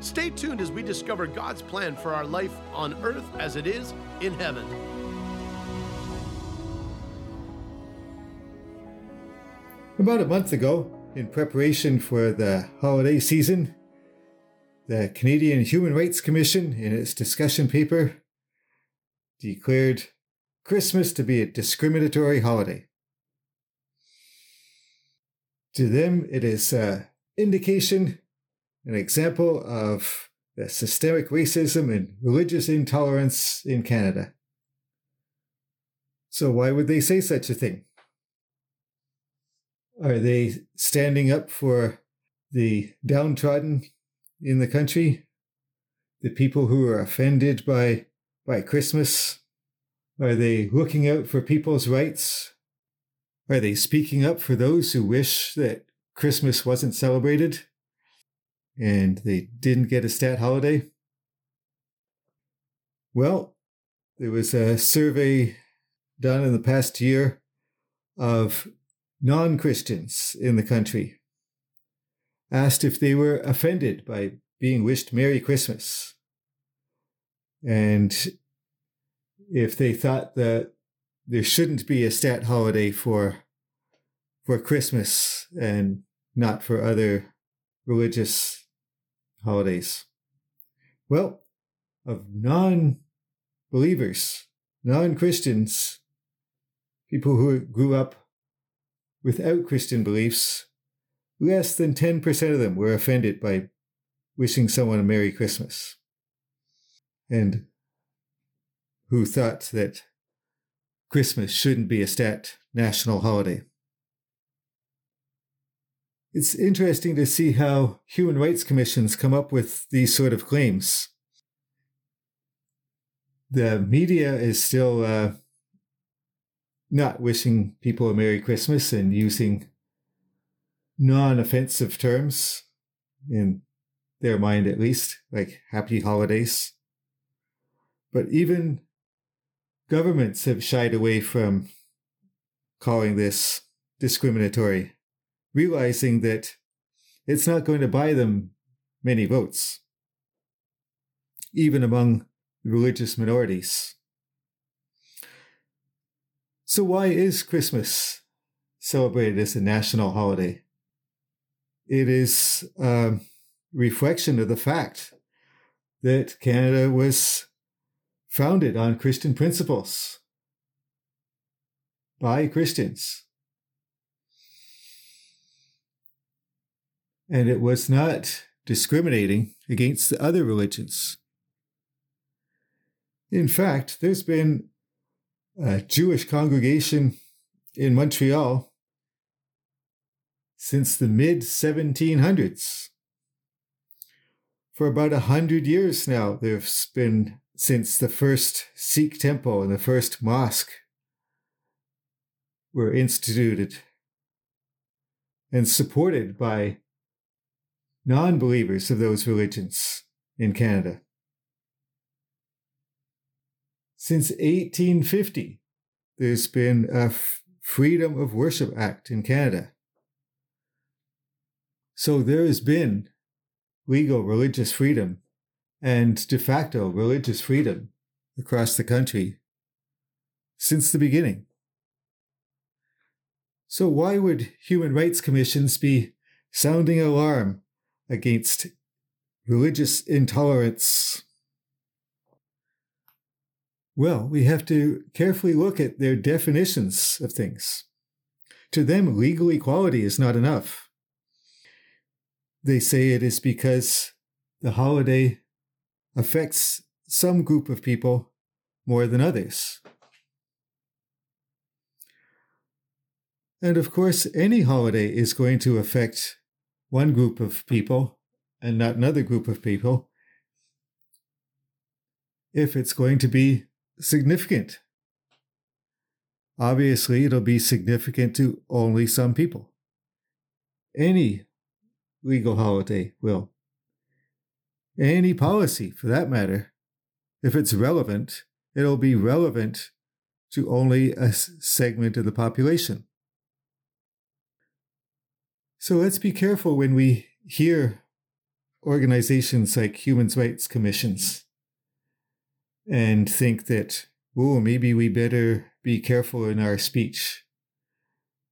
Stay tuned as we discover God's plan for our life on earth as it is in heaven. About a month ago, in preparation for the holiday season, the Canadian Human Rights Commission, in its discussion paper, declared Christmas to be a discriminatory holiday. To them, it is an indication, an example of systemic racism and religious intolerance in Canada. So, why would they say such a thing? Are they standing up for the downtrodden in the country? The people who are offended by, by Christmas? Are they looking out for people's rights? Are they speaking up for those who wish that Christmas wasn't celebrated and they didn't get a stat holiday? Well, there was a survey done in the past year of non Christians in the country, asked if they were offended by being wished Merry Christmas. And if they thought that there shouldn't be a stat holiday for for Christmas and not for other religious holidays. Well, of non believers, non Christians, people who grew up without Christian beliefs, less than 10% of them were offended by wishing someone a Merry Christmas. And who thought that Christmas shouldn't be a stat national holiday. It's interesting to see how human rights commissions come up with these sort of claims. The media is still uh, not wishing people a Merry Christmas and using non offensive terms, in their mind at least, like happy holidays. But even governments have shied away from calling this discriminatory, realizing that it's not going to buy them many votes, even among religious minorities. So, why is Christmas celebrated as a national holiday? It is a reflection of the fact that Canada was founded on Christian principles by Christians. And it was not discriminating against the other religions. In fact, there's been a Jewish congregation in Montreal since the mid 1700s. For about a hundred years now, there's been since the first Sikh temple and the first mosque were instituted and supported by non believers of those religions in Canada. Since 1850, there's been a Freedom of Worship Act in Canada. So there has been legal religious freedom and de facto religious freedom across the country since the beginning. So, why would human rights commissions be sounding alarm against religious intolerance well, we have to carefully look at their definitions of things. To them, legal equality is not enough. They say it is because the holiday affects some group of people more than others. And of course, any holiday is going to affect one group of people and not another group of people if it's going to be significant. Obviously, it'll be significant to only some people. Any legal holiday will. Any policy, for that matter, if it's relevant, it'll be relevant to only a segment of the population. So let's be careful when we hear organizations like human rights commissions and think that, oh, maybe we better be careful in our speech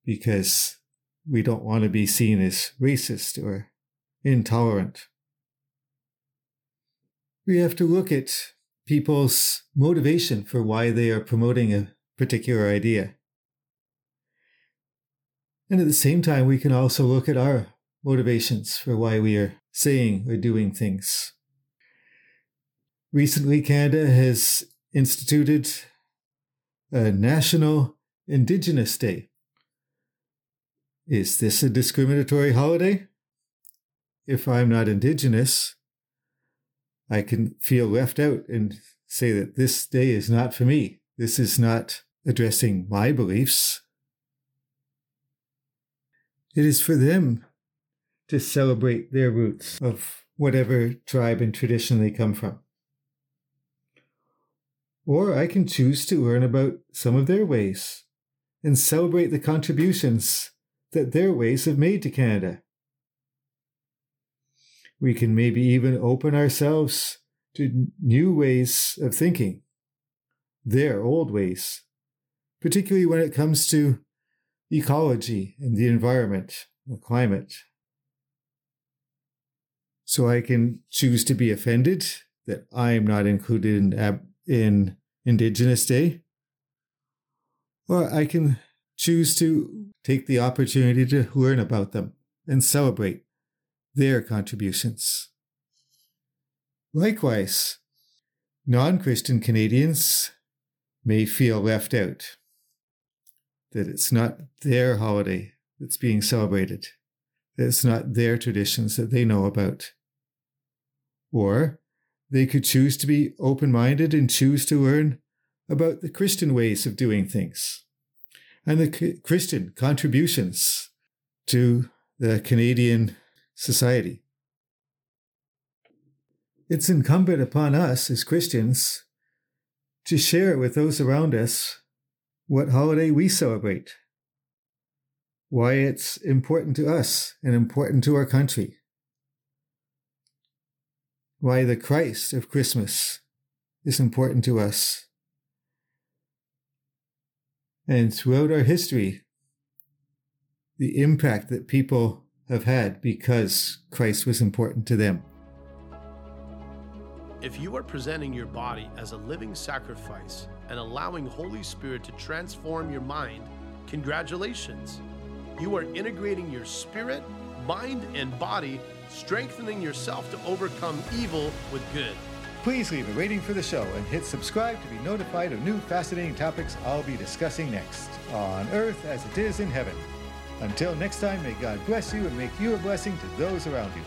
because we don't want to be seen as racist or intolerant. We have to look at people's motivation for why they are promoting a particular idea. And at the same time, we can also look at our motivations for why we are saying or doing things. Recently, Canada has instituted a National Indigenous Day. Is this a discriminatory holiday? If I'm not Indigenous, I can feel left out and say that this day is not for me. This is not addressing my beliefs. It is for them to celebrate their roots of whatever tribe and tradition they come from. Or I can choose to learn about some of their ways and celebrate the contributions that their ways have made to Canada. We can maybe even open ourselves to new ways of thinking, their old ways, particularly when it comes to ecology and the environment, the climate. So I can choose to be offended that I am not included in, in Indigenous Day, or I can choose to take the opportunity to learn about them and celebrate their contributions. Likewise, non Christian Canadians may feel left out that it's not their holiday that's being celebrated, that it's not their traditions that they know about. Or they could choose to be open minded and choose to learn about the Christian ways of doing things and the Christian contributions to the Canadian society. It's incumbent upon us as Christians to share with those around us what holiday we celebrate, why it's important to us and important to our country, why the Christ of Christmas is important to us. And throughout our history, the impact that people have had because Christ was important to them. If you are presenting your body as a living sacrifice and allowing Holy Spirit to transform your mind, congratulations. You are integrating your spirit, mind, and body, strengthening yourself to overcome evil with good. Please leave a rating for the show and hit subscribe to be notified of new fascinating topics I'll be discussing next on earth as it is in heaven. Until next time, may God bless you and make you a blessing to those around you.